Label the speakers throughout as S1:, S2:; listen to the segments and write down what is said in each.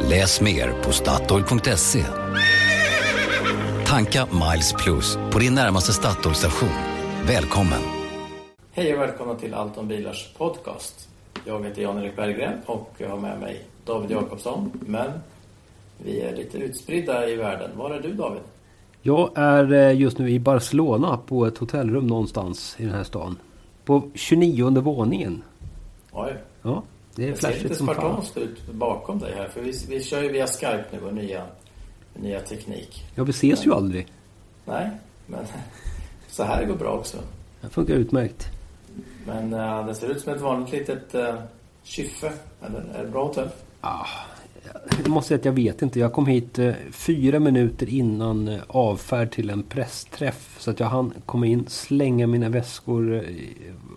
S1: Läs mer på Statoil.se. Tanka Miles Plus på din närmaste Statoil-station. Välkommen!
S2: Hej och välkomna till Allt om bilars podcast. Jag heter Jan-Erik Berggren och jag har med mig David Jakobsson. Men vi är lite utspridda i världen. Var är du David?
S3: Jag är eh, just nu i Barcelona på ett hotellrum någonstans i den här stan. På 29 våningen.
S2: Oj.
S3: Ja, det är
S2: Det ser
S3: flashigt
S2: lite
S3: som fan.
S2: spartanskt ut bakom dig här. För vi, vi kör ju via Skype nu, vår nya, nya teknik.
S3: Ja, vi ses ju aldrig.
S2: Nej, men så här går bra också.
S3: Det funkar utmärkt.
S2: Men eh, det ser ut som ett vanligt litet uh, kyffe. Eller är det bra hotell?
S3: Jag måste säga att jag vet inte. Jag kom hit eh, fyra minuter innan eh, avfärd till en pressträff. Så att jag hann komma in, slänga mina väskor eh,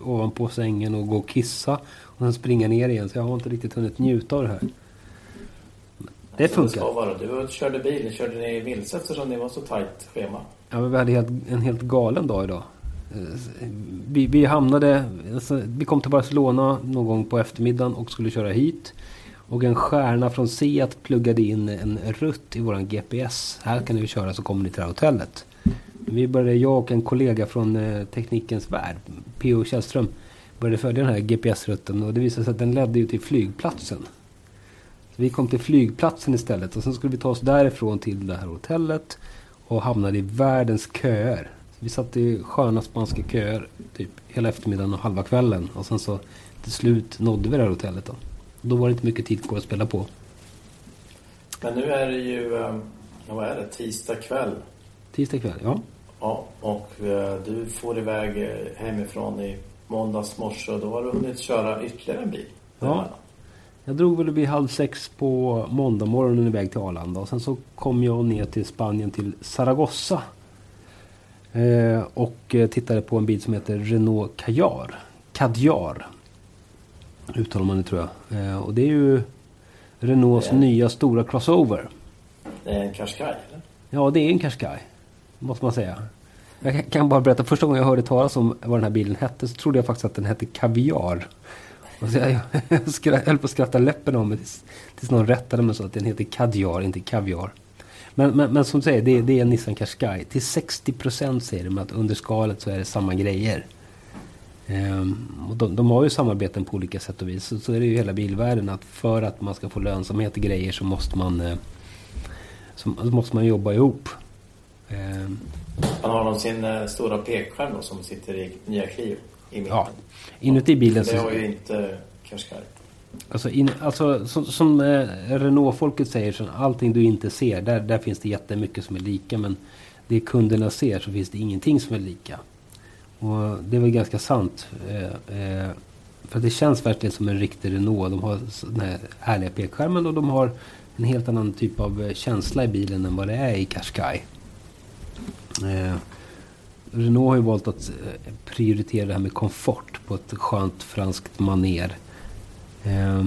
S3: ovanpå sängen och gå och kissa. Och sen springa ner igen. Så jag har inte riktigt hunnit njuta av det här. Det funkar.
S2: vara. Du körde bil, ni körde ner vilse eftersom det var så tajt schema.
S3: Ja, vi hade helt, en helt galen dag idag. Vi, vi hamnade... Alltså, vi kom till Barcelona någon gång på eftermiddagen och skulle köra hit. Och en stjärna från Seat pluggade in en rutt i våran GPS. Här kan du köra så kommer ni till det här hotellet. Vi började, jag och en kollega från eh, Teknikens Värld, P.O. Källström, började följa den här GPS-rutten och det visade sig att den ledde ju till flygplatsen. Så vi kom till flygplatsen istället och sen skulle vi ta oss därifrån till det här hotellet och hamnade i världens köer. Så vi satt i sköna spanska köer typ hela eftermiddagen och halva kvällen och sen så till slut nådde vi det här hotellet då. Då var det inte mycket tid kvar att spela på.
S2: Men nu är det ju, eh, vad är det, tisdag kväll.
S3: Tisdag kväll, ja.
S2: Ja, och eh, du får iväg eh, hemifrån i måndags morse och då har du hunnit köra ytterligare en bil.
S3: Ja. Jag drog väl vid halv sex på måndag morgonen iväg till Arlanda. Och sen så kom jag ner till Spanien till Zaragoza. Eh, och tittade på en bil som heter Renault Kadjar. Kadjar. Uttalar man det tror jag. Eh, och det är ju Renaults
S2: är-
S3: nya stora crossover.
S2: Det är en Qashqai, eller?
S3: Ja, det är en Qashqai. Måste man säga. Jag kan- bara berätta. Första gången jag hörde talas om vad den här bilen hette så trodde jag faktiskt att den hette Kaviar. Och så jag, jag höll på att skratta läppen av mig tills, tills någon rättade mig så att den heter Kadjar, inte Kaviar. Men, men, men som du säger, det, är- det är en Nissan Qashqai. Till 60% säger de att under skalet så är det samma grejer. Ehm, och de, de har ju samarbeten på olika sätt och vis. Så, så är det ju hela bilvärlden att för att man ska få lönsamhet i grejer så måste man, eh, så, måste man jobba ihop. Ehm,
S2: Han har de sin eh, stora pekskärm då, som sitter i nya Clio i mitten.
S3: ja, inuti bilen
S2: Det
S3: så...
S2: har ju inte Qashqai.
S3: Alltså, in, alltså som, som eh, Renault-folket säger, så allting du inte ser, där, där finns det jättemycket som är lika. Men det kunderna ser så finns det ingenting som är lika. Och det är väl ganska sant. Eh, eh för det känns verkligen som en riktig Renault. De har den här härliga pekskärmen och de har en helt annan typ av eh, känsla i bilen än vad det är i Qashqai. Eh, Renault har ju valt att eh, prioritera det här med komfort på ett skönt franskt maner. Eh,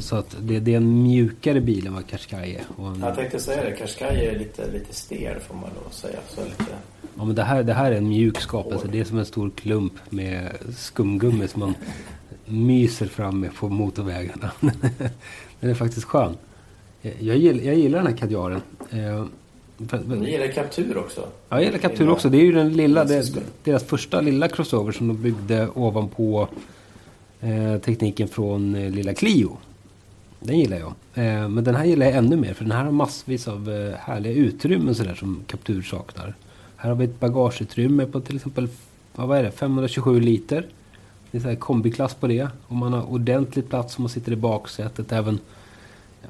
S3: Så att det, det är en mjukare bil än vad Qashqai är. Och en,
S2: Jag tänkte säga det, Qashqai är lite, lite stel får man då säga. Så lite,
S3: ja, men det, här, det här är en mjuk skapelse. Det är som en stor klump med skumgummi som man myser fram med på motorvägarna. den är faktiskt skön. Jag gillar, jag gillar den här Kadjaren. För-
S2: ni gillar Captur också?
S3: Ja, jag gillar Captur också. Det är ju den lilla, deras första lilla crossover som de byggde ovanpå eh, tekniken från eh, lilla Clio. Den gillar jag. Eh, men den här gillar jag ännu mer för den här har massvis av eh, härliga utrymmen sådär som Captur saknar. Här har vi ett bagageutrymme på till exempel vad är det, 527 liter. Det är så här kombiklass på det. Och man har ordentligt plats om man sitter i baksätet. Även,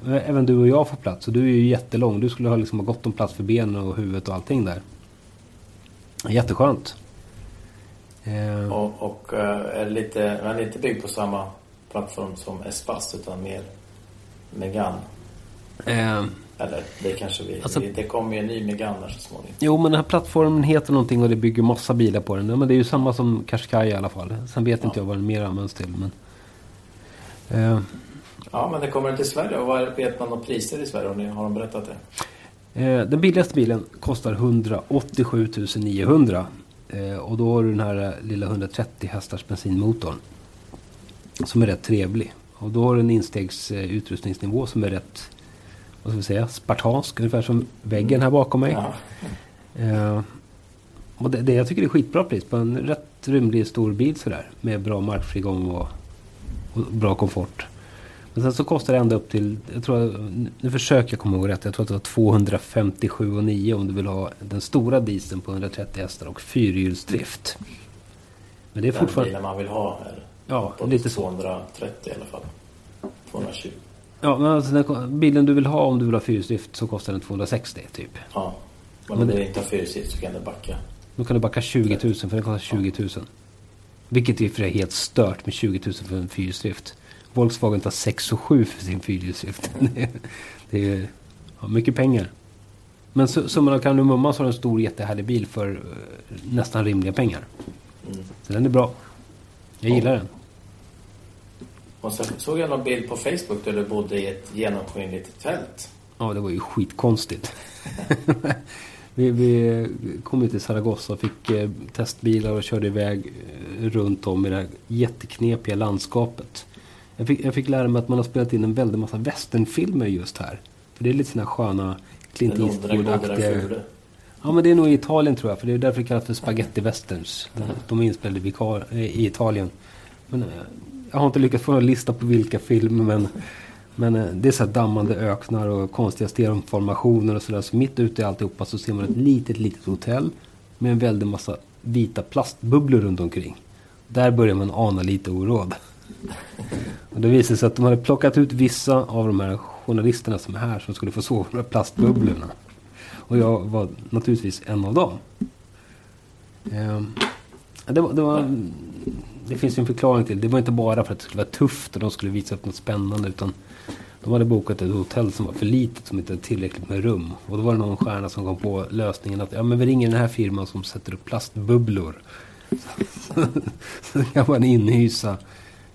S3: även du och jag får plats. Och du är ju jättelång. Du skulle ha liksom gott om plats för benen och huvudet och allting där. Jätteskönt. Eh,
S2: Och, och eh, är lite, men inte byggd på samma plattform som Espas utan mer Megane.
S3: Eh,
S2: Eller det kanske vi...
S3: Alltså-
S2: det kommer ju en ny Megane så småningom.
S3: Jo, men den här plattformen heter någonting och det bygger massa bilar på den. Ja, men det är ju samma som Qashqai i alla fall. Sen vet inte jag vad den mer används till. Men, eh,
S2: Ja, men det kommer den till Sverige. Och vad vet man om priser i Sverige? Har, ni, har de berättat det?
S3: eh, den billigaste bilen kostar 187 900. Eh, och då har du den här eh, lilla 130 hästars bensinmotorn. Som är rätt trevlig. Och då har du en instegs eh, utrustningsnivå som är rätt, vad ska vi säga, spartansk. Ungefär som väggen här bakom mig.
S2: Ja.
S3: Eh, och det, det, jag tycker det är skitbra pris på en rätt rymlig stor bil sådär. Med bra markfrigång och, och bra komfort. Men sen så kostar det ända upp till, jag tror, nu försöker jag komma ihåg rätt. Jag tror att det var 257,9 om du vill ha den stora dieseln på 130 hästar och fyrhjulsdrift. Men det är
S2: Den
S3: fortfarande...
S2: bilen man vill ha är
S3: Ja, lite så.
S2: 230 i alla fall. 220.
S3: Ja, men alltså den bilen du vill ha om du vill ha fyrhjulsdrift så kostar den 260 typ.
S2: Ja. Men
S3: Men
S2: om
S3: det-
S2: du inte har fyrhjulsdrift så kan du backa.
S3: Då kan du backa 20 000 för den kostar 20 000. Vilket och för är helt stört med 20 000 för en fyrhjulsdrift. Volkswagen tar 6 och 7 för sin fyrhjulsdrift. det är, är ja, mycket pengar. Men su- summan av kardemumman så har en stor jättehärlig bil för eh, nästan rimliga pengar.
S2: Mm.
S3: Så den är bra. Jag gillar den.
S2: Och sen såg jag någon bild på Facebook där du bodde i ett genomskinligt tält.
S3: Ja, det var ju skitkonstigt. vi, vi kom ut till Zaragoza och fick eh, testbilar och körde iväg eh, runt om i det här jätteknepiga landskapet. Jag fick, jag fick lära mig att man har spelat in en väldig massa westernfilmer just här. För det är lite såna sköna Clint Eastwood-aktiga... Ja, men det är nog i Italien tror jag. För det är därför det kallas för spaghetti westerns. De, de är inspelade i eh, Italien. Men jag har inte lyckats få en lista på vilka filmer. Men, men eh, det är så här dammande öknar och konstiga stenformationer och sådär. Så mitt ute i alltihopa så ser man ett litet, litet hotell. Med en väldig massa vita plastbubblor runt omkring. Där börjar man ana lite oråd. Och det visade sig att de hade plockat ut vissa av de här journalisterna som är här som skulle få sova i de här plastbubblorna. Och jag var naturligtvis en av dem. Ehm, det, var, det, var, det finns ju en förklaring till det. Det var inte bara för att det skulle vara tufft och de skulle visa upp något spännande. Utan de hade bokat ett hotell som var för litet, som inte hade tillräckligt med rum. Och då var det någon stjärna som kom på lösningen att ja, men vi ringer den här firman som sätter upp plastbubblor. Så kan man inhysa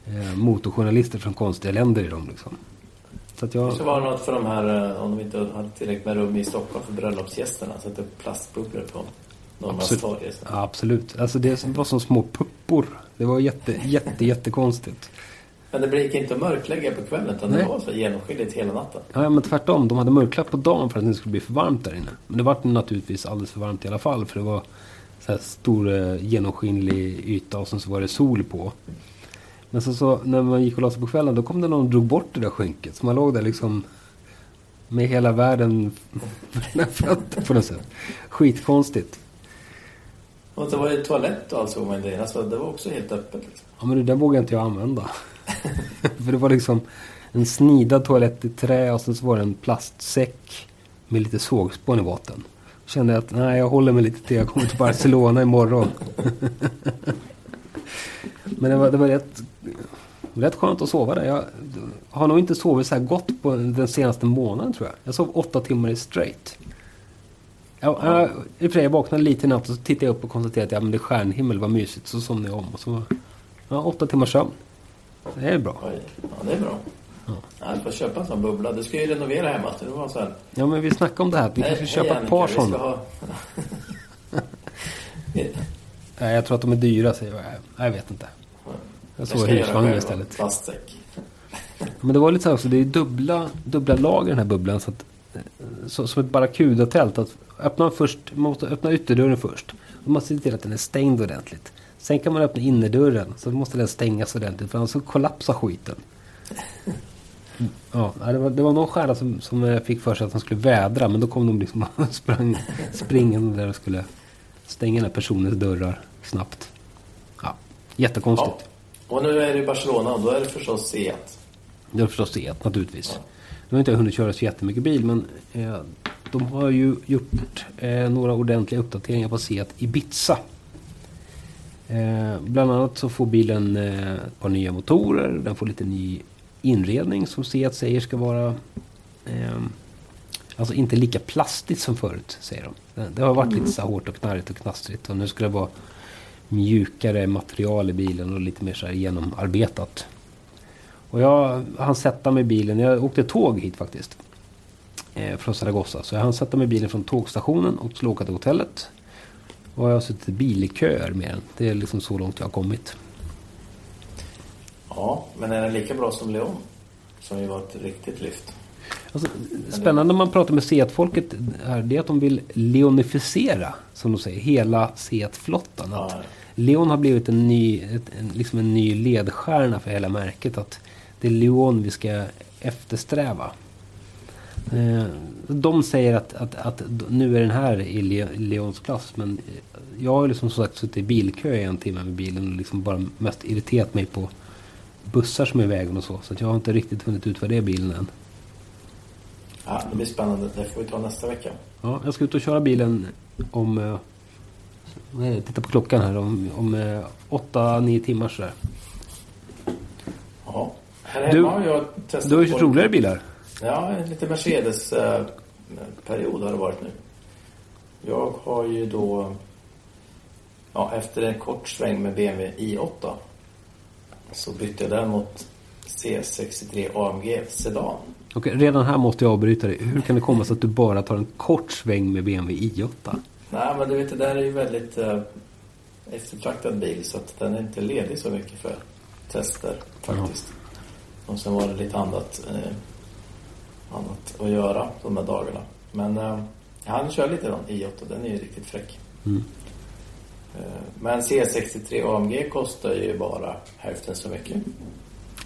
S3: eh, motorjournalister från konstiga länder i dem. Liksom. Så att jag...
S2: Så var det något för de här, eh, om de inte hade tillräckligt med rum i Stockholm för bröllopsgästerna. Sätta upp plastbubblor på
S3: Ja, absolut. Alltså det var som små puppor. Det var jätte, jätte, jättekonstigt.
S2: Men det gick inte att mörklägga på kvällen utan
S3: Nej.
S2: det var så genomskinligt hela natten.
S3: Ja, men tvärtom. De hade mörklat på dagen för att det skulle bli för varmt där inne. Men det var naturligtvis alldeles för varmt i alla fall. För det var så här stor eh, genomskinlig yta och sen så var det sol på. Men så, så när man gick och la sig på kvällen då kom det någon och drog bort det där skynket. Så man låg där liksom med hela världen för fötter på något sätt. Skitkonstigt.
S2: Och det var ju toalett och allt såg man det. Alltså, det var också helt öppet. Liksom.
S3: Ja men det där vågade inte jag använda. För det var liksom en snidad toalett i trä och sen så var det en plastsäck med lite sågspån i botten. Kände att nej jag håller mig lite till, jag kommer till Barcelona imorgon. men det var, det var rätt, rätt skönt att sova där. Jag har nog inte sovit så här gott på den senaste månaden tror jag. Jag sov åtta timmar i straight. Jag, jag, I och för sig, jag vaknade lite i natt och så tittade jag upp och konstaterade att ja, men det är stjärnhimmel, vad mysigt. Så somnade jag om. Och så var, ja, åtta timmars sömn. Det är bra.
S2: Oj. Ja, det är bra.
S3: Ja.
S2: Ja, jag får köpa en sån bubbla. Du ska ju renovera hemma. Så det var så här.
S3: Ja, men vi snackade om det här. Vi kanske ska köpa ett par sådana.
S2: ha...
S3: Nej, jag tror att de är dyra, säger jag. Jag vet inte. Jag såg husvagn istället.
S2: Plastsäck.
S3: Men det var lite så här också, det är dubbla, dubbla lager i den här bubblan. Så att, så, som ett barracudatält. Att öppna först, man måste öppna ytterdörren först. Man måste se till att den är stängd ordentligt. Sen kan man öppna innerdörren. Så måste den stängas ordentligt för annars så kollapsar skiten. Mm, Ja, det var, det var någon stjärna som, som fick för sig att han skulle vädra. Men då kom de liksom och sprang springande där och skulle stänga den här personens dörrar snabbt. Ja, jättekonstigt.
S2: Ja. Och nu är det i Barcelona då är det förstås Seat.
S3: Det är förstås Seat naturligtvis. Nu har inte jag hunnit köra så jättemycket bil men eh, de har ju gjort eh, några ordentliga uppdateringar på Seat Ibiza. Eh, bland annat så får bilen eh, ett par nya motorer. Den får lite ny inredning som Seat säger ska vara eh, Alltså inte lika plastigt som förut, säger de. Det, har varit lite så hårt och knarrigt och knastrigt. Och nu ska det vara mjukare material i bilen och lite mer så här genomarbetat. Och jag hann sätta mig i bilen. Jag åkte tåg hit faktiskt. Eh, från Zaragoza. Så jag hann sätta mig i bilen från tågstationen och skulle åka till hotellet. Och jag har suttit i bilköer med den. Det är liksom så långt jag har kommit.
S2: Ja, men är den lika bra som Leon? Som ju var ett riktigt lyft.
S3: Alltså, spännande när man pratar med Seat-folket här. Det är att de vill leonificera, som de säger, hela Seat-flottan.
S2: Ja,
S3: Leon har blivit en ny, ett, en, liksom en ny ledstjärna för hela märket. Att det är Leon vi ska eftersträva. Eh, de säger att, att, att nu är den här i Le, Leons klass. Men jag har liksom som sagt suttit i bilkö i en timme med bilen och liksom bara mest irriterat mig på bussar som är i vägen och så. Så att jag har inte riktigt funnit ut vad det är bilen än.
S2: ja, det blir spännande. Det får vi ta nästa vecka.
S3: Ja, jag ska ut och köra bilen om... eh, är det? Titta på klockan här. Om, om eh, 8-9 timmar sådär.
S2: Ja. Här
S3: Du-
S2: har jag testat
S3: Du har ju kört roligare bilar.
S2: Ja, en lite Mercedes-period har det varit nu. Jag har ju då, ja, efter en kort sväng med BMW i8 så bytte jag den mot C63 AMG Sedan.
S3: Okej, redan här måste jag avbryta dig. Hur kan det komma sig att du bara tar en kort sväng med BMW i8?
S2: Nej, men du vet, det där är ju väldigt eh, eftertraktad bil så att den är inte ledig så mycket för tester faktiskt. Och sen var det lite annat, eh, annat att göra de där dagarna. Men eh, jag hann köra lite då, i8, den är ju riktigt fräck.
S3: Mm.
S2: Eh, men C63 AMG kostar ju bara hälften så mycket.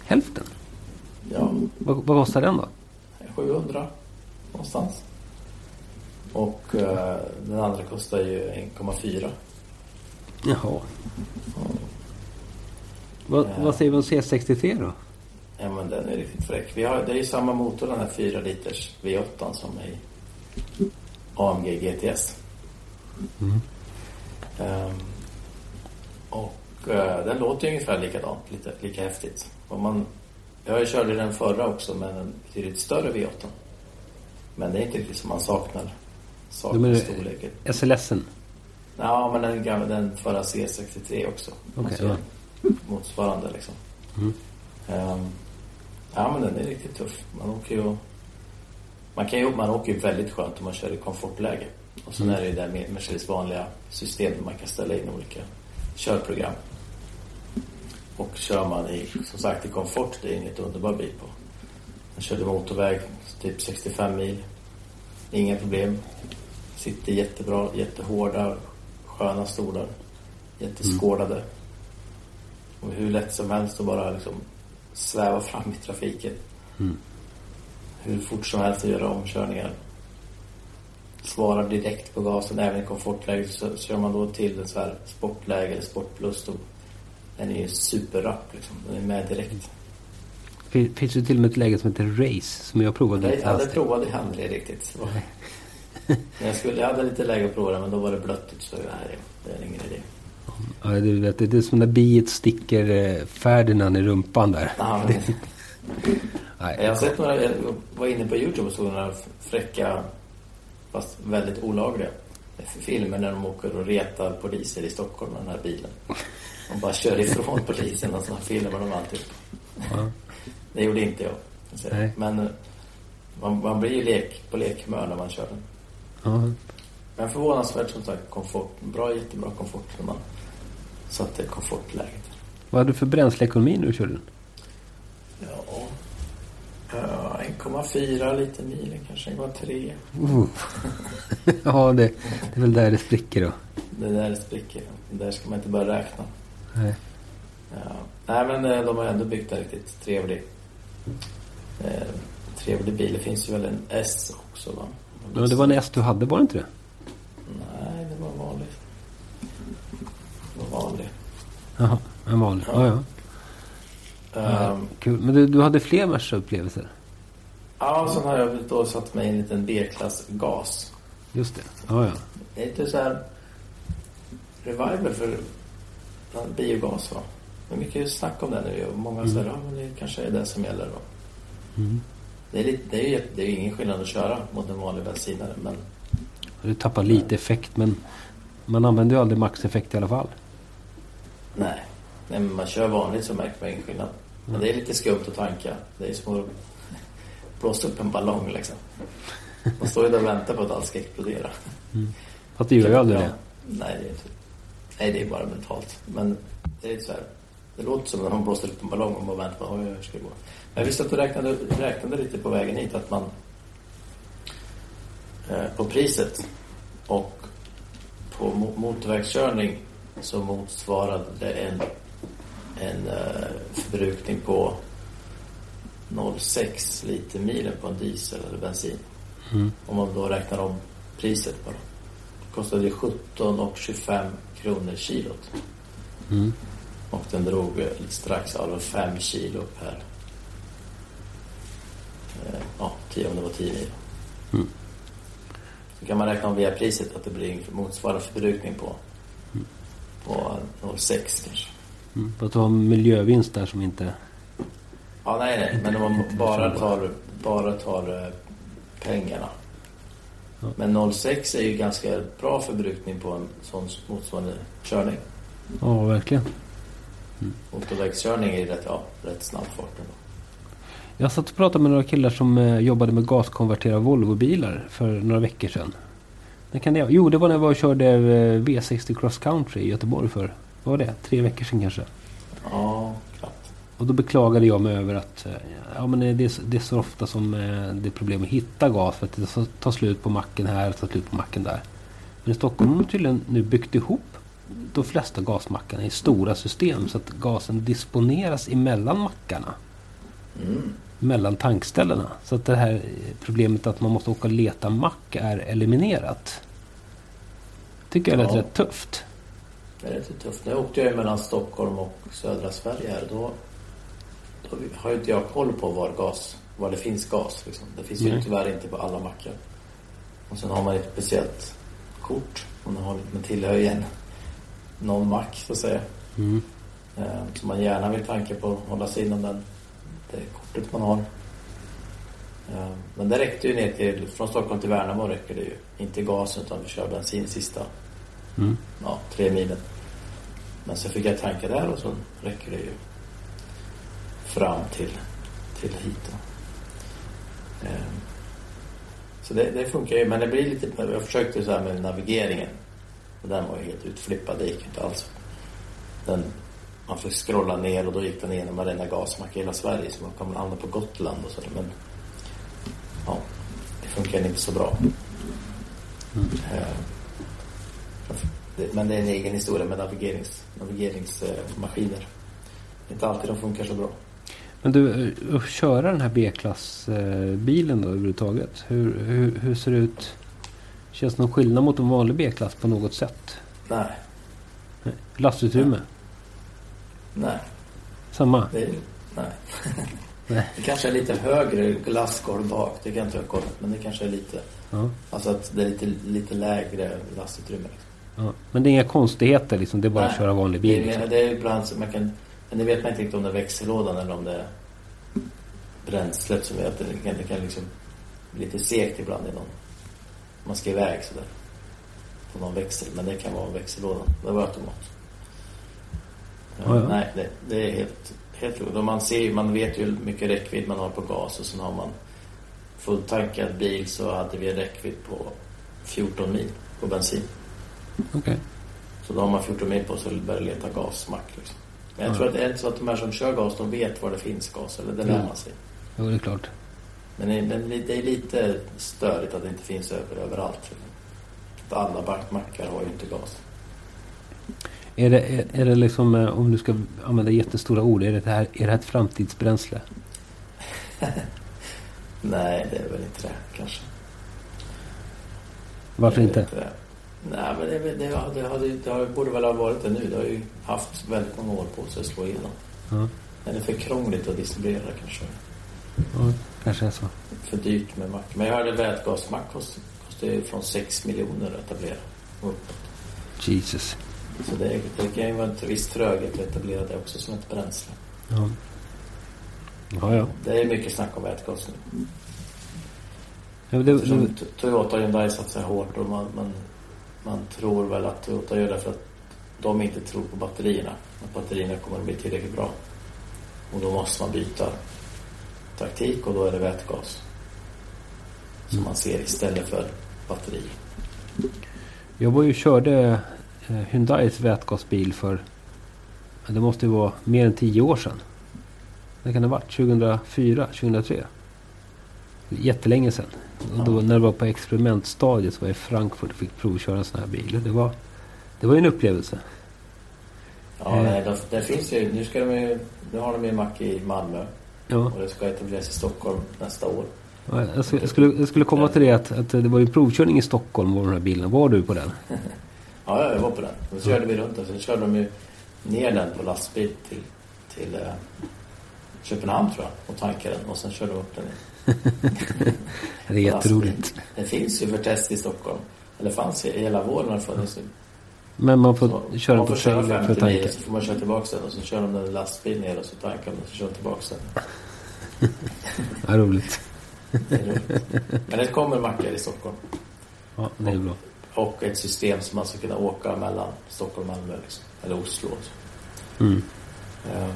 S3: Hälften?
S2: Ja,
S3: Vad, vad kostar den då?
S2: 700 någonstans. Och eh, den andra kostar ju 1,4.
S3: Jaha. Vad, vad säger vi om C63 då?
S2: Ja men den är riktigt fräck. Vi har, det är ju samma motor den här 4 liters V8 som i AMG GTS. Ehm, och eh, den låter ungefär likadant, lite, lika häftigt. Och man, jag körde den förra också med en betydligt större V8. Men det är inte riktigt som man saknar. Saknar storleken.
S3: SLSen?
S2: Ja, men den, gamla, den förra C63 också.
S3: Okej,
S2: Alltså,
S3: ja.
S2: Motsvarande liksom.
S3: Mm.
S2: Ehm, ja, men den är riktigt tuff. Man åker ju... Man, kan ju, man åker ju väldigt skönt om man kör i komfortläge. Och sen
S3: Mm.
S2: är det ju det med Mercedes vanliga system där man kan ställa in olika körprogram. Och kör man i, som sagt, i komfort, det är inget underbar bil på. Jag körde motorväg, typ 65 mil. Inga problem. Sitter jättebra, jättehårda, sköna stolar. Jätteskådade. Och hur lätt som helst att bara liksom sväva fram i trafiken.
S3: Mm.
S2: Hur fort som helst att göra omkörningar. Svarar direkt på gasen, även i komfortläge. Så kör man då till en så här sportläge eller sportplus då den är ju superrapp liksom. Den är med direkt.
S3: Fin- Finns det till och med ett läge som heter Race som jag provade
S2: det provade jag aldrig riktigt. Det var- Men jag, skulle, jag hade lite läge att prova det men då var det blött så nej, det är ingen idé.
S3: Ja, du vet, det är som när biet sticker eh, Ferdinand i rumpan där.
S2: Ja,
S3: Nej,
S2: Jag har sett några, jag var inne på Youtube och såg några fräcka, fast väldigt olagliga filmer när de åker och retar poliser i Stockholm med den här bilen. De bara kör ifrån polisen och så filmar de alltid.
S3: Ja.
S2: Det gjorde inte jag. Men eh, man, man blir ju lek, på lekhumör när man kör den.
S3: Ja.
S2: Men förvånansvärt som sagt komfort. Bra, jättebra komfort när man satte komfortläget.
S3: Vad hade du för bränsleekonomi när du körde den?
S2: Ja, ja 1,4 liter milen kanske, 1,3.
S3: Uh. ja, det, det är väl där det spricker då.
S2: Det där spricker. Det där ska man inte börja räkna.
S3: Nej.
S2: Ja. Nej, men eh, de har ändå byggt en riktigt trevlig, eh, trevlig bil. Det finns ju väl en S också, va?
S3: Ja, det var en S du hade, var det inte det?
S2: Nej, det var vanlig. Det var vanlig.
S3: Jaha, en vanlig. Ja, ja.
S2: Ehm,
S3: Kul. Men du, du hade fler Merca-upplevelser?
S2: ja, sen har jag då satt mig i en liten B-klass gas.
S3: Just det. Ja, ja.
S2: Det är lite så här revival för ja, biogas, va? Det är mycket snack om det nu och många säger ja, men det kanske är det som gäller då.
S3: Mm.
S2: Det är, lite, det, är ju, det är ju ingen skillnad att köra mot en vanlig bensinare. Men
S3: Du tappar lite effekt men man använder ju aldrig maxeffekt i alla fall.
S2: Nej, nej men man kör vanligt så märker man ingen skillnad. Men det är lite skumt att tanka. Det är som att blåsa upp en ballong liksom. Man står ju där och väntar på att allt ska explodera.
S3: Fast det gör ju aldrig det.
S2: Nej, det är inte. Nej, det är bara mentalt. Men det är så här. Det låter som när man blåser upp en ballong och man väntar på hur ska det gå. Men jag visste att du räknade, räknade lite på vägen hit att man eh, på priset och på mo- motorvägskörning så motsvarade en, en eh, förbrukning på 0,6 liter milen på en diesel eller bensin. Om man då räknar om priset bara. Det kostade 17,25 kronor kilot.
S3: Mm.
S2: Och den drog strax över 5 kilo per... Eh, ja, 10 om det var 10 mil.
S3: Mm.
S2: Så kan man räkna om via priset att det blir motsvarande förbrukning på, på 0,6 kanske.
S3: Mm. Fast du har miljövinst där som inte...
S2: Ja, nej, nej. Men om man bara tar, bara tar pengarna.
S3: Ja.
S2: Men 0,6 är ju ganska bra förbrukning på en sån motsvarande körning.
S3: Ja, verkligen.
S2: Motorvägskörning är rätt, ja, rätt snabb fart ändå.
S3: Jag satt och pratade med några killar som eh, jobbade med gaskonvertera Volvobilar för några veckor sedan. När kan det Jo, det var när jag var och körde eh, V60 Cross Country i Göteborg för, vad var det? Tre veckor sedan kanske.
S2: Ja, knappt.
S3: Och då beklagade jag mig över att eh, ja, men det, är, det är så ofta som eh, det är problem att hitta gas. För att det tar slut på macken här och tar slut på macken där. Men i Stockholm har de tydligen nu byggt ihop de flesta gasmackarna i stora system. Så att gasen disponeras emellan mackarna.
S2: Mm.
S3: Mellan tankställena. Så att det här problemet att man måste åka och leta mack är eliminerat. Tycker jag lät
S2: Ja.
S3: rätt tufft.
S2: Det är lite tufft. Nu åkte jag ju mellan Stockholm och södra Sverige här. Då, då har ju inte jag koll på var, gas, var det finns gas. Liksom. Det finns ju
S3: Nej.
S2: tyvärr inte på alla mackar. Och sen har man ett speciellt kort. Man, har, man tillhör ju en, någon mack så att säga.
S3: Mm.
S2: Eh, som man gärna vill tanka på. Hålla sig inom den, det kortet man har. Eh, men det räckte ju ner till, från Stockholm till Värnamo räcker det ju. Inte gasen utan vi kör bensin sista
S3: Mm.
S2: ja, tre milen. Men så fick jag tanka där och så räcker det ju fram till, till hit. Ehm, Så det, det funkar ju, men det blir lite... Jag försökte så här med navigeringen. Och den var ju helt utflippad, det gick inte alls. Den, man fick scrolla ner och då gick den igenom varenda gasmack i hela Sverige så man kom hamna på Gotland och sådär. Men ja, det funkar inte så bra. Ehm, det, men det är en egen historia med navigerings, navigeringsmaskiner. Inte alltid de funkar så bra.
S3: Men du, eh, att köra den här B-klassbilen då överhuvudtaget. Hur, hur, hur ser det ut? Känns det någon skillnad mot en vanlig B-klass på något sätt?
S2: Nej.
S3: Lastutrymme?
S2: nej,
S3: Samma?
S2: det nej.
S3: Nej.
S2: Det kanske är lite högre lastgolv bak, det kan jag inte ha kollat. Men det kanske är lite,
S3: Ja.
S2: alltså att det är lite, lite lägre lastutrymme. Liksom.
S3: Ja. Men det är inga konstigheter liksom? Det är bara att
S2: Nej.
S3: köra vanlig
S2: Det
S3: bil?
S2: är,
S3: Liksom.
S2: det är ibland så man kan, men det vet man inte riktigt om det är växellådan eller om det är bränslet som gör att det kan, det kan liksom bli lite segt ibland i någon, man ska iväg sådär. På någon växel, men det kan vara växellådan. Det var automat.
S3: Ja, ja.
S2: Nej, det, det är helt, helt roligt. Och man ser man vet ju hur mycket räckvidd man har på gas och sen har man fulltankad bil så hade vi en räckvidd på 14 mil på bensin.
S3: Okej.
S2: Så då har man 14 mil på sig att börja leta gasmack. Liksom. Men jag
S3: Ja.
S2: tror att det är så att de här som kör gas, de vet var det finns gas. Eller det lär man sig.
S3: Jo, det är klart.
S2: Men det är, det är lite störigt att det inte finns över, överallt. Liksom. Att alla backmackar har ju inte gas.
S3: Är det, är, är det liksom, eh, om du ska använda jättestora ord, är det, här, är det här ett framtidsbränsle?
S2: Nej, det är väl inte det kanske.
S3: Varför inte?
S2: inte. Nej, men det, det, det, har- det, har- borde väl ha varit det nu. Det har ju haft väldigt många år på sig att slå igenom.
S3: Ja,
S2: det är för krångligt att distribuera kanske.
S3: ja kanske är så.
S2: För dyrt med mack. Men jag hörde vätgasmack kostar, ju från 6 miljoner att etablera. uppåt.
S3: Jesus.
S2: Så det, det kan ju vara en viss tröghet att etablera det också som ett bränsle.
S3: Ja. Ja, ja.
S2: Det är mycket snack om vätgas nu.
S3: ja det, det,
S2: Toyota och Hyundai satsar hårt och man, man, man tror väl att Toyota gör det för att de inte tror på batterierna. Att batterierna kommer att bli tillräckligt bra. Och då måste man byta taktik och då är det vätgas. Som man ser istället för batteri.
S3: jag var ju och körde eh, Hyundais vätgasbil för... Det måste ju vara mer än tio år sedan. Det kan det ha varit 2004, 2003. Jättelänge sedan. Och då när det var på experimentstadiet så var jag i Frankfurt och fick provköra en sån här bil. Och det var, det var ju en upplevelse.
S2: Ja,
S3: Eh.
S2: nej, det, finns ju, nu, ska de ju, nu har de ju en mack i Malmö
S3: Ja,
S2: och det ska etableras i Stockholm nästa år.
S3: ja, jag, skulle, jag, skulle, jag skulle komma till det att, att det var ju provkörning i Stockholm av de här bilarna. Var du på den?
S2: Ja, ja, jag var på den. Då körde vi runt och sen körde de ju ner den på lastbil till, till eh, Köpenhamn tror jag och tankade den och sen körde de upp den.
S3: Det är
S2: på
S3: jätteroligt.
S2: Den finns ju för test i Stockholm. Eller fanns i hela våren har det funnits.
S3: Men man får
S2: Så
S3: köra
S2: man
S3: på
S2: får köra
S3: trailer för
S2: 50 mil så får man köra tillbaka den och så kör de den lastbil ner och så tankar de och så kör de tillbaka den.
S3: Ja, roligt.
S2: Det roligt. Men det kommer mackar i Stockholm.
S3: Ja, det är bra.
S2: Och ett system som man ska kunna åka mellan Stockholm och Malmö. Liksom. Eller Oslo. också.
S3: Mm.
S2: Eh,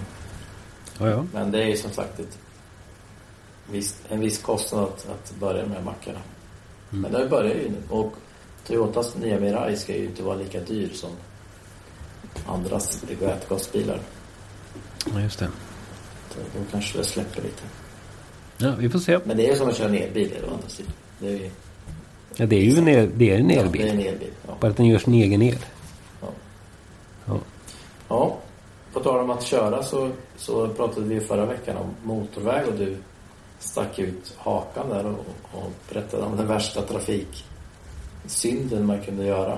S3: Ja, ja.
S2: Men det är ju som sagt ett visst, en viss kostnad att, att börja med mackarna.
S3: Mm.
S2: Men det börjar ju nu. Och Toyotas nya Mirai ska ju inte vara lika dyr som andras vätgasbilar.
S3: ja, just det.
S2: Så Då kanske det släpper lite.
S3: Ja, vi får se.
S2: Men det är ju som att köra en elbil å andra sidan. Det är ju
S3: Ja, det är ju en, el, det är en
S2: Ja, det är
S3: elbil.
S2: en elbil. Ja.
S3: Bara att den gör sin egen el.
S2: Ja.
S3: Ja.
S2: ja. På tal om att köra så, så pratade vi förra veckan om motorväg och du stack ut hakan där och, och berättade om den värsta trafiksynden man kunde göra.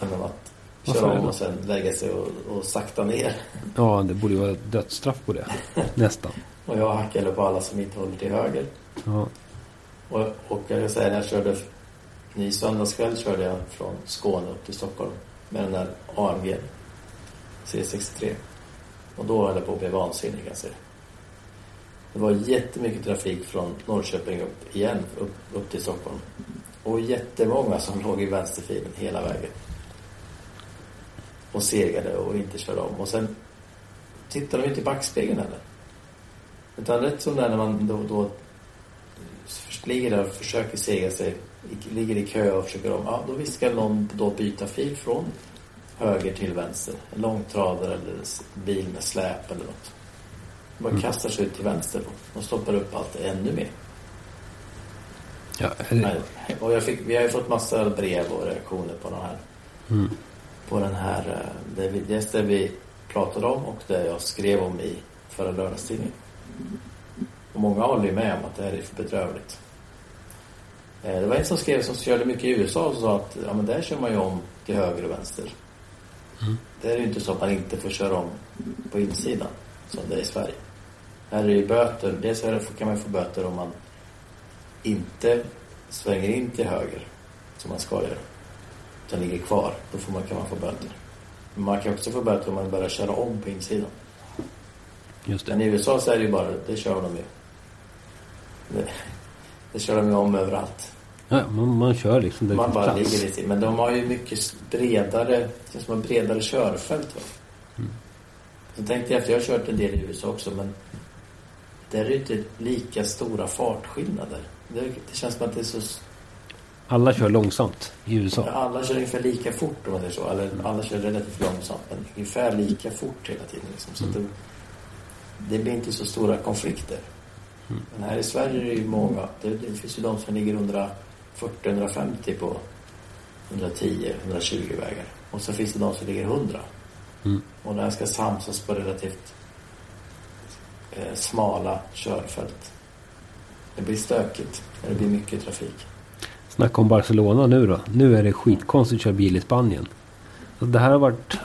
S2: Genom att köra om och sen lägga sig och, och sakta ner.
S3: ja, det borde ju vara dödsstraff på det. Nästan.
S2: Och jag hackade på alla som inte håller till höger.
S3: Ja.
S2: Och, och jag kan säga när jag körde ny söndagskväll körde jag från Skåne upp till Stockholm med den där AMG C63. Och då höll jag på att bli vansinnig kan jag säga. Det var jättemycket trafik från Norrköping upp igen, upp, upp till Stockholm. Och jättemånga som låg i vänsterfilen hela vägen. Och segade och inte körde om. Och sen tittade de inte i backspegeln heller. Utan rätt som det är när man då, då ligger där och försöker sega sig, ligger i kö och försöker om, ja då visst ska någon då byta fil från höger till vänster. En långtradare eller en bil med släp eller något. Man
S3: Mm.
S2: kastar sig ut till vänster och stoppar upp allt ännu mer.
S3: Ja,
S2: Och jag fick, vi har ju fått massa brev och reaktioner på den här.
S3: mm.
S2: På den här, eh, det, vi, dels det vi pratade om och det jag skrev om i förra lördagstidningen. Och många håller ju med om att det här är för bedrövligt. Eh, Det var en som skrev som körde mycket i USA och sa att ja, men där kör man ju om till höger och vänster.
S3: Mm.
S2: Det är ju inte så att man inte får köra om på insidan som det är i Sverige. Här är det böter. Dels kan man få böter om man inte svänger in till höger som man ska göra. Utan ligger kvar. Då får man, kan man få böter. Men man kan också få böter om man börjar köra om på insidan.
S3: Just
S2: Men
S3: det.
S2: i USA så är det ju bara, det kör de ju. Det, det kör de ju om överallt.
S3: Ja, man, man kör liksom där
S2: Man bara
S3: plats.
S2: ligger lite Men de har ju mycket bredare, det känns som bredare körfält va.
S3: Mm.
S2: Så tänkte jag, för jag har kört en del i USA också men där är det inte lika stora fartskillnader. Det, det känns som att det är så
S3: Alla kör långsamt i USA.
S2: Alla kör ungefär lika fort om man säger så. Eller alla kör relativt långsamt men ungefär lika fort hela tiden. Liksom. Så att det, det blir inte så stora konflikter. Men här i Sverige är det ju många. Det, det finns ju de som ligger 140-150 på 110-120 vägar. Och så finns det de som ligger 100.
S3: Mm.
S2: Och den ska samsas på relativt eh, smala körfält. Det blir stökigt. Det blir mycket trafik.
S3: Snacka om Barcelona nu då. Nu är det skitkonstigt att köra bil i Spanien. Så det här har varit...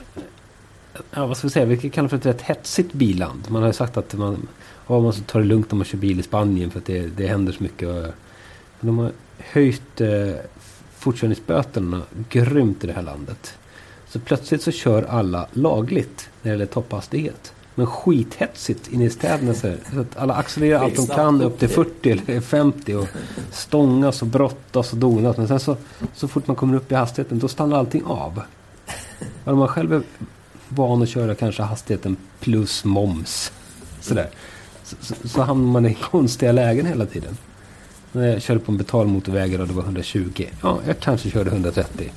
S3: Ja, vad ska vi säga? Vi kan kalla det för ett rätt hetsigt billand. Man har ju sagt att man, ja, man ska ta det lugnt när man kör bil i Spanien för att det, det händer så mycket. Men de har höjt eh, fortkörningsböterna grymt i det här landet. Så plötsligt så kör alla lagligt när det gäller topphastighet. Men skithetsigt inne i städerna. Så, att alla accelererar allt de kan
S2: upp
S3: till 40 eller 50 och stångas och brottas och donas. Men sen så, så fort man kommer upp i hastigheten då stannar allting av. Och om man själv är van att köra kanske hastigheten plus moms. Sådär. Så, så, så hamnar man i konstiga lägen hela tiden. När jag körde på en betalmotorväg och det var 120. Ja, jag kanske körde 130.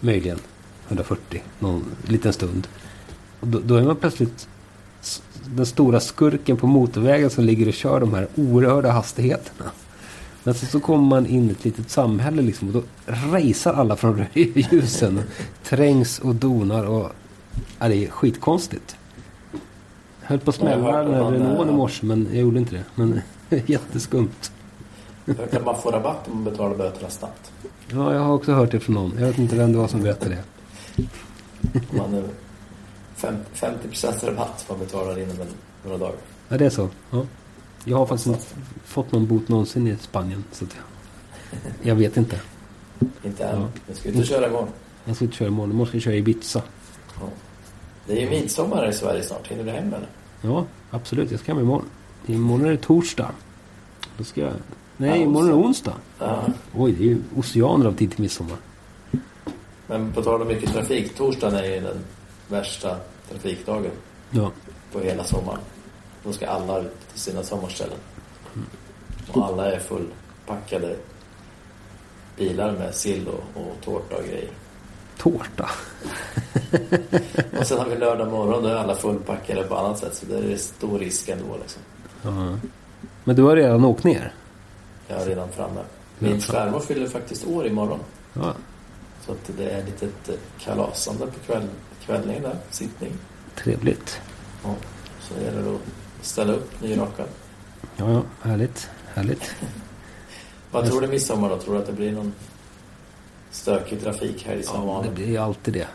S3: Möjligen 140 någon liten stund. Och då, då är man plötsligt den stora skurken på motorvägen som ligger och kör de här oerhörda hastigheterna. Men så, så kommer man in i ett litet samhälle liksom och då racear alla från ljusen. Trängs och donar och... Ja, det är skitkonstigt. Jag höll på att smälla den här Renaulten i
S2: eh,
S3: morse men jag gjorde inte det. Men jätteskumt.
S2: Jag att man får rabatt om man betalar böterna snabbt.
S3: Ja, jag har också hört det från någon. Jag vet inte vem det var som berättade det.
S2: Man är fem- 50% rabatt om man betalar inom en, några dagar.
S3: Ja, det är så. Ja. Jag har faktiskt inte fått någon bot någonsin i Spanien. Så att jag, jag vet inte.
S2: Inte än.
S3: Ja.
S2: Jag ska ut och köra imorgon.
S3: Jag ska inte köra imorgon. Imorgon ska jag köra i Ibiza.
S2: Ja. Det är ju midsommar i Sverige snart. Hinner du hem eller?
S3: Ja, absolut. Jag ska hem imorgon. Imorgon är det torsdag. Då ska jag... Nej,
S2: Ja,
S3: imorgon är det onsdag.
S2: Ja.
S3: Oj, det är ju oceaner av tid till midsommar.
S2: Men på tal om mycket trafik. Torsdagen är ju den värsta trafikdagen
S3: Ja.
S2: på hela sommaren. Då ska alla ut till sina sommarställen. Och alla är fullpackade bilar med sill och, och tårta och grejer.
S3: Tårta.
S2: Och sen har vi lördag morgon, då är alla fullpackade på annat sätt. Så det är stor risk ändå liksom.
S3: Ja. Men du har redan åkt ner?
S2: Jag är redan framme. Min svärmor fyller faktiskt år imorgon.
S3: Ja.
S2: Så att det är lite ett eh, kalasande på kväll, kvällningen där, sittning.
S3: Trevligt.
S2: Ja, så gäller det att ställa upp nyrakad.
S3: Ja, ja. Härligt. Härligt.
S2: Vad tror du midsommar då? Tror du att det blir någon stökig trafikhelg som
S3: Ja, det blir alltid det.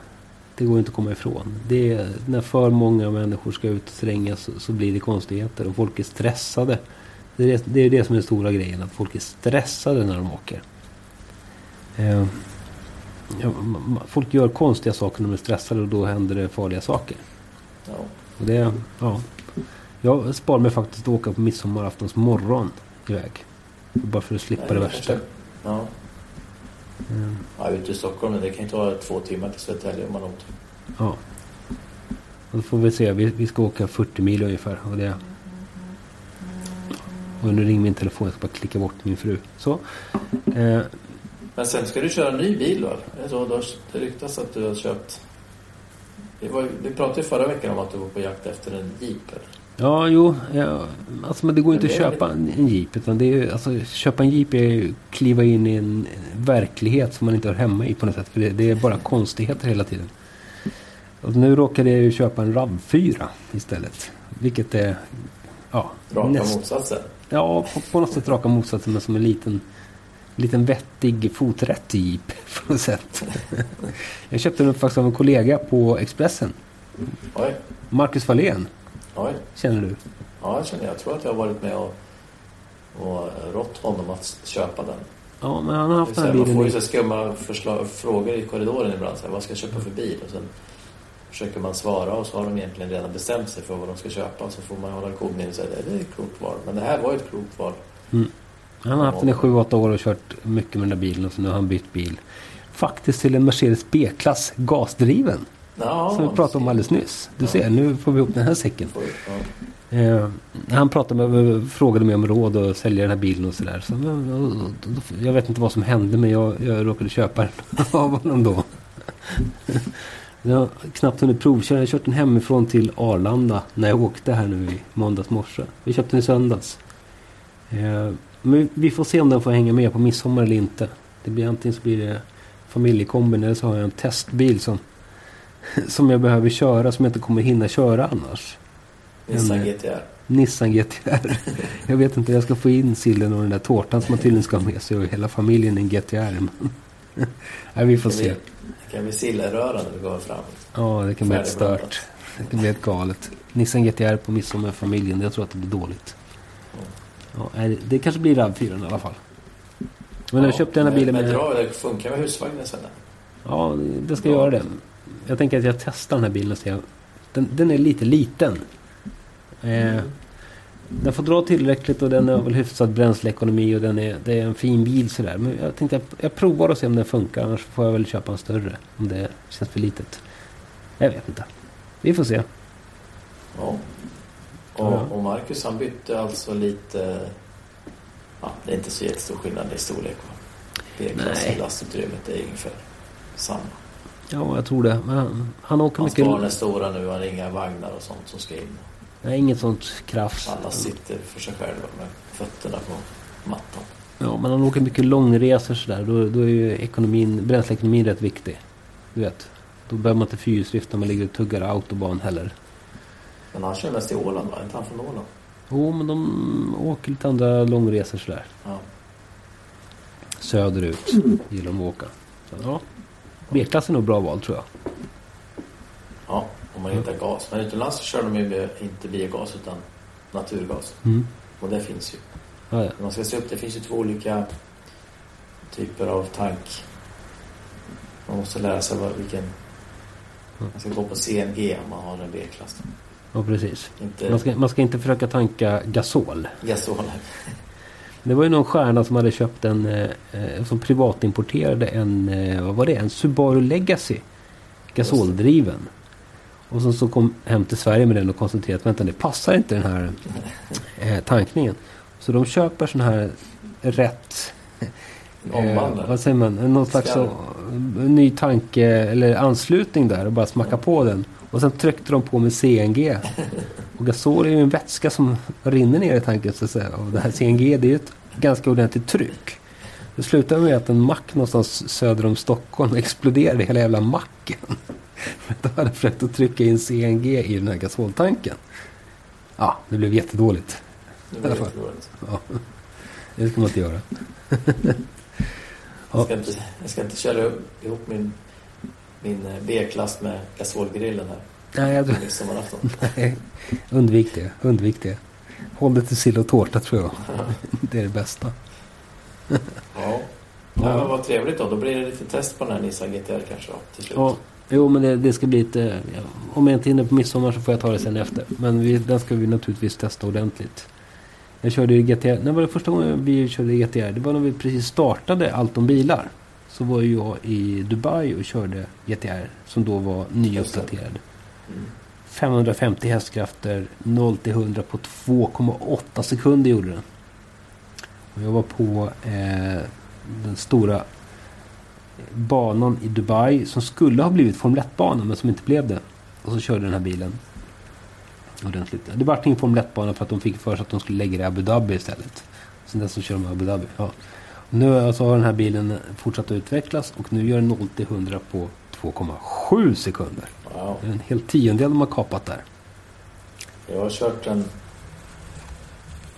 S3: Det går inte att komma ifrån. Det är, när för många människor ska ut och slängas så, så blir det konstigheter och folk är stressade. Det är det, det är det som är den stora grejen, att folk är stressade när de åker. Eh, ja, folk gör konstiga saker när de är stressade och då händer det farliga saker.
S2: Ja.
S3: Och det, ja. Jag sparar mig faktiskt att åka på midsommaraftons morgon iväg. Bara för att slippa
S2: Nej,
S3: det
S2: kanske-
S3: värsta.
S2: Ja.
S3: Mm.
S2: ja, ute i Stockholm, men det kan ju ta två timmar till Södertälje om man otur.
S3: Ja. Och då får vi se. Vi, vi ska åka 40 mil ungefär. Och, det... och nu ringer min telefon. Jag ska bara klicka bort min fru. Så. Eh,
S2: Men sen ska du köra en ny bil då? Det så? Du har- Det ryktas att du har köpt... Vi, var, vi pratade ju förra veckan om att du var på jakt efter en Jeep. eller?
S3: ja, jo. Ja, alltså, men det går inte att
S2: Men det är
S3: köpa en, en jeep. Utan det är, alltså, köpa en jeep är ju att kliva in i en verklighet som man inte hör hemma i på något sätt. För det, det är bara konstigheter hela tiden. Och nu råkade jag ju köpa en RAV4 istället. Vilket är... Ja,
S2: Raka
S3: näst-
S2: motsatsen.
S3: Ja, på, på något sätt raka motsatsen men som en liten, liten vettig foträtt jeep på något sätt. Jag köpte den faktiskt av en kollega på Expressen.
S2: Oj,
S3: Marcus Fahlén,
S2: oj.
S3: känner du?
S2: Ja, jag känner. Jag tror att jag har varit med och, och rått honom att köpa den.
S3: Ja, men han har haft den
S2: här,
S3: här
S2: man får
S3: bilen
S2: ju så skumma förslag, frågor i korridoren ibland. Så här, vad ska jag köpa för bil? Och sen försöker man svara och så har de egentligen redan bestämt sig för vad de ska köpa. Så får man hålla kodningen och säga det är ett klokt val. Men det här var ju ett klokt val.
S3: Han har haft den i 7-8 år och kört mycket med den där bilen och så nu har han bytt bil. Faktiskt till en Mercedes B-klass gasdriven.
S2: Ja,
S3: Som vi pratade om alldeles nyss. Du ser, nu får vi ihop den här säcken. Eh, han pratade med, frågade mig om råd att sälja den här bilen och sådär. Så, och- och- och- jag vet inte vad som hände men jag, jag råkade köpa den av honom då. Jag har knappt hunnit provköra. Jag kört den hemifrån till Arlanda när jag åkte här nu i måndags morse. Vi köpte den i söndags. Eh, men vi får se om den får hänga med på midsommar eller inte. Det blir antingen så blir det familjekombin eller så har jag en testbil som, som jag behöver köra som jag inte kommer hinna köra annars.
S2: Nissan
S3: En, eh,
S2: GTR.
S3: Nissan GTR. Jag vet inte, jag ska få in sillen och den där tårtan som man tydligen ska ha med sig och hela familjen i en GTR. Nej, vi får
S2: Det
S3: se.
S2: Det kan bli sillröra när vi går fram.
S3: Ja, det kan bli ett stört. Det kan bli ett galet. Nissan GTR på midsommar med familjen. Jag tror att det blir dåligt. Ja, det kanske blir RAV4 i alla fall. Men jag köpte den här bilen
S2: med...
S3: med...
S2: Dra, det funkar med husvagnen sen.
S3: Ja, det ska göra det. Jag tänker att jag testar den här bilen och ser. Den, den är lite liten. Eh, den får dra tillräckligt och den har väl hyfsad bränsleekonomi och den är, det är en fin bil sådär. Men jag tänkte att jag provar och ser om den funkar. Annars får jag väl köpa en större. Om det känns för litet. Jag vet inte. Vi får se.
S2: Ja. Och, och Marcus han bytte alltså lite... Ja, det är inte så jättestor skillnad i storlek. B-klass lastutrymmet är ungefär samma.
S3: Ja, jag tror det. Men han, han åker
S2: Hans
S3: mycket...
S2: barn är stora nu. Han har inga vagnar och sånt som ska in.
S3: Nej, inget sånt krafs.
S2: Alla sitter för sig själva med fötterna på mattan.
S3: Ja, men han åker mycket långresor sådär. Då, då är ju ekonomin, bränsleekonomin rätt viktig. Du vet. Då behöver man inte fyrhjulsdrift när man ligger och tuggar autobahn heller.
S2: Men han kör mest i Åland va? Inte han från Åland?
S3: Jo, men de åker lite andra långresor sådär.
S2: Ja.
S3: Söderut gillar de att åka. Så, ja. B-klass är nog bra val tror jag.
S2: Ja, om man hittar gas. Men utomlands så kör de ju inte biogas utan naturgas.
S3: Mm.
S2: Och det finns ju.
S3: Ja, ja.
S2: Man ska se upp, det finns ju två olika typer av tank. Man måste lära sig vad, vilken... Man ska gå på CNG om man har en B-klass.
S3: Ja, precis.
S2: Inte
S3: Man ska, man ska inte försöka tanka gasol.
S2: gasol.
S3: Det var ju någon stjärna som hade köpt en, eh, eh, som privatimporterade en, eh, vad var det, en Subaru Legacy. Gasoldriven. Och så, så kom hem till Sverige med den och konstaterade att vänta det passar inte den här eh, tankningen. Så de köper sån här rätt, eh, vad säger man, någon slags
S2: Skarv.
S3: så, ny tanke eller anslutning där och bara smacka på den. Och sen tryckte de på med CNG. Och gasol är ju en vätska som rinner ner i tanken så att säga. Och det här CNG det är ju ett ganska ordentligt tryck. Det slutade med att en mack någonstans söder om Stockholm exploderade hela jävla macken. För att de hade försökt att trycka in CNG i den här gasoltanken. Ja, det blev jättedåligt.
S2: Det var jättedåligt.
S3: Ja. Det ska man inte göra.
S2: Jag ska inte, jag ska inte köra ihop min, min eh, B-klass med gasolgrillen här.
S3: Nej,
S2: midsommarafton.
S3: nej, undvik det. Undvik det. Håll det till sill och tårta tror jag. Det är det bästa.
S2: Ja. ja. men vad trevligt då. Då blir det lite test på den här Nissan GTR kanske då, till slut.
S3: Ja, jo men det, det ska bli eh, Ja, om jag inte hinner på midsommar så får jag ta det sen efter. Men vi, den ska vi naturligtvis testa ordentligt. Jag körde ju GTR. När var det första gången vi körde GTR? Det var när vi precis startade allt om bilar. Så var jag i Dubai och körde GTR. Som då var nyuppdaterad. 550 hästkrafter. 0 till 100 på 2,8 sekunder gjorde den. Och jag var på eh, den stora banan i Dubai som skulle ha blivit Formel 1-bana men som inte blev det. Och så körde den här bilen ordentligt. Det var ingen Formel 1-bana för att de fick för sig att de skulle lägga det i Abu Dhabi istället. Sen dess så kör de Abu Dhabi. Ja. Nu alltså har den här bilen fortsatt att utvecklas och nu gör den 0 till 100 på 2,7 sekunder.
S2: Wow.
S3: Det är en hel tiondel de har kapat där.
S2: Jag har kört den...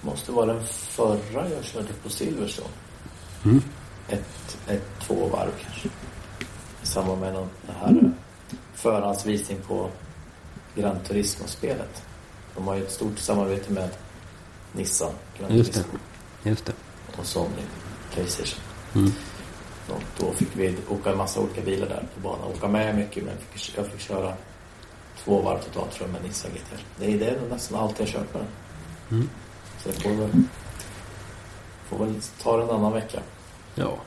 S2: Måste vara den förra jag körde på Silverstone.
S3: Mm.
S2: Ett, ett, två varv kanske. I samband med någon, det här eh, förhandsvisning på Gran Turismo-spelet. De har ju ett stort samarbete med Nissan, Gran
S3: Just det. Just det.
S2: och Sony Playstation.
S3: Mm.
S2: Och då fick vi åka en massa olika bilar där på banan. Åka med mycket men fick, jag fick köra två varv totalt tror jag med Nissan GTR. Det är, det nästan allt jag kört med den.
S3: Mm.
S2: Så jag får väl, får väl ta det en annan vecka.
S3: Ja.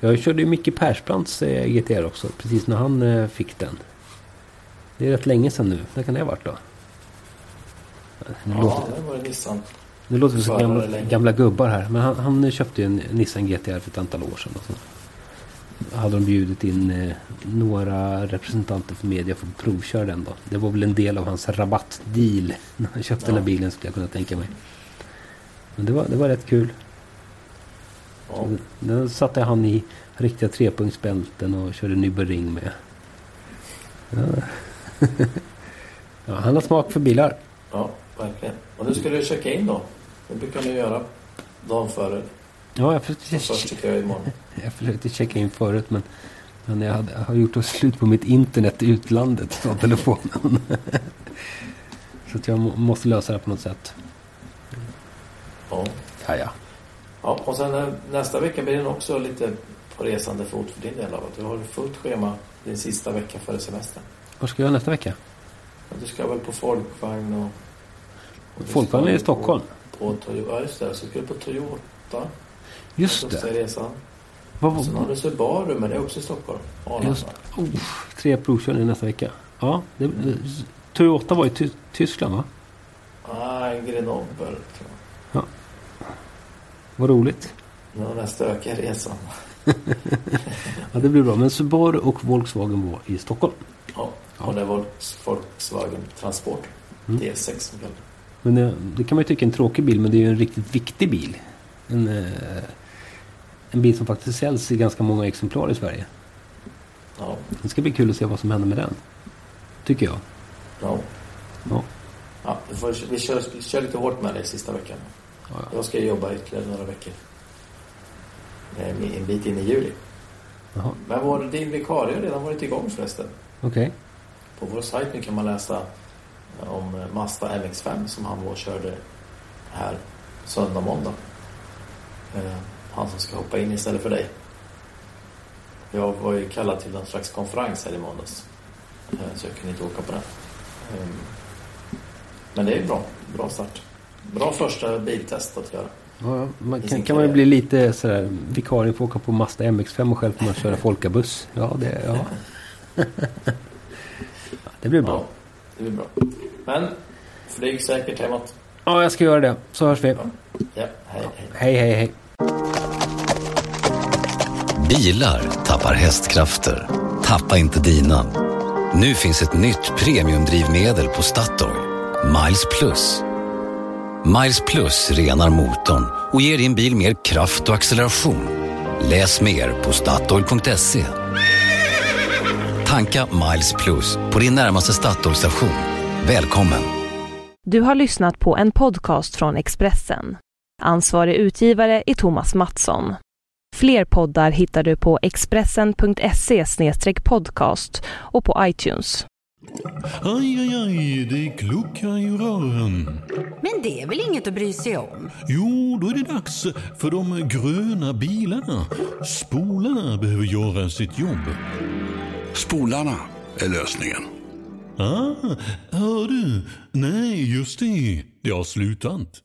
S3: Jag körde ju Micke Persbrandts eh, GTR också. Precis när han eh, fick den. Det är rätt länge sedan nu. När kan det ha varit då? Nu,
S2: Ja,
S3: låter,
S2: det var det Nissan.
S3: nu låter vi som gamla, gamla gubbar här. Men han, han köpte ju en Nissan GTR för ett antal år sedan. Och så hade de bjudit in eh, några representanter för media för att provköra den då. Det var väl en del av hans rabattdeal. När han köpte den här
S2: Ja.
S3: bilen skulle jag kunna tänka mig. Men det var, det var rätt kul.
S2: Ja,
S3: Den satte han i riktiga trepunktsbälten och körde Nürburgring med. Ja. ja, han har smak för bilar.
S2: ja, verkligen. Och nu ska du checka in då. Det brukar ni göra dagen före.
S3: Ja, jag försökte,
S2: först tycker jag imorgon.
S3: jag försökte checka in förut men, men jag, hade, jag har gjort slut på mitt internet i utlandet från telefonen. Så att jag må, måste lösa det på något sätt.
S2: Ja.
S3: Ja, ja.
S2: ja, och sen eh, nästa vecka blir den också lite på resande fot för din del av att du har fullt schema din sista vecka före semestern.
S3: Vad ska jag göra nästa vecka?
S2: Men Du ska väl på folkvagn och
S3: Är i Stockholm.
S2: På, på, ja, just det. Så ska du på Toyota.
S3: Just det.
S2: resan.
S3: Vad,
S2: Sen har du Subaru, men det är också i Stockholm. Arlanda.
S3: just, oh, tre provkörningar nästa vecka. Ja, det, Toyota var i Ty Tyskland va?
S2: Nej, Grenoble tror jag.
S3: Vad roligt.
S2: Det var den stökiga resan.
S3: Ja, det blir bra. Men Subaru och Volkswagen var i Stockholm.
S2: Ja, och det var Volkswagen Transport.
S3: Mm.
S2: D6 som kallas.
S3: Men det, det kan man ju tycka är en tråkig bil, men det är ju en riktigt viktig bil. En, eh, en bil som faktiskt säljs i ganska många exemplar i Sverige.
S2: Ja,
S3: Det ska bli kul att se vad som händer med den. Tycker jag.
S2: ja.
S3: Ja.
S2: ja vi, får, vi, kör, vi kör lite hårt med det sista veckan.
S3: Ja, ja.
S2: Jag ska jobba ytterligare några veckor. Eh, En bit in i juli.
S3: Jaha,
S2: Men vår, din vikarie har redan varit igång förresten.
S3: okej.
S2: På vår sajt nu kan man läsa om eh, Mazda MX-5 som han var och körde här söndag, måndag. Eh, Han som ska hoppa in istället för dig. Jag var ju kallad till någon slags konferens här i måndags. Eh, Så jag kunde inte åka på den. Eh, Men det är bra. Bra start. Bra första biltest att göra.
S3: Ja, man kan, kan man ju bli lite sådär, vikarien får åka på Mazda MX-5 och själv får man köra folkabuss. Ja, det. Ja, det blir bra.
S2: Ja, det blir bra. Men flyg säkert hemåt.
S3: Ja, jag ska göra det. Så hörs vi.
S2: Ja, hej hej.
S3: Hej, hej, hej.
S1: Bilar tappar hästkrafter. Tappa inte dina. Nu finns ett nytt premiumdrivmedel på Statoil. Miles Plus. Miles Plus renar motorn och ger din bil mer kraft och acceleration. Läs mer på Statoil.se. Tanka Miles Plus på din närmaste Statoil-station. Välkommen!
S4: Du har lyssnat på en podcast från Expressen. Ansvarig utgivare är Thomas Mattsson. Fler poddar hittar du på expressen.se podcast och på iTunes.
S5: Aj, aj, aj, det kluckar i rören.
S6: Men det är väl inget att bry sig om?
S5: Jo, då är det dags för de gröna bilarna. Spolarna behöver göra sitt jobb.
S7: Spolarna är lösningen.
S5: Ah, hör du? Nej, just det. Det har slutat.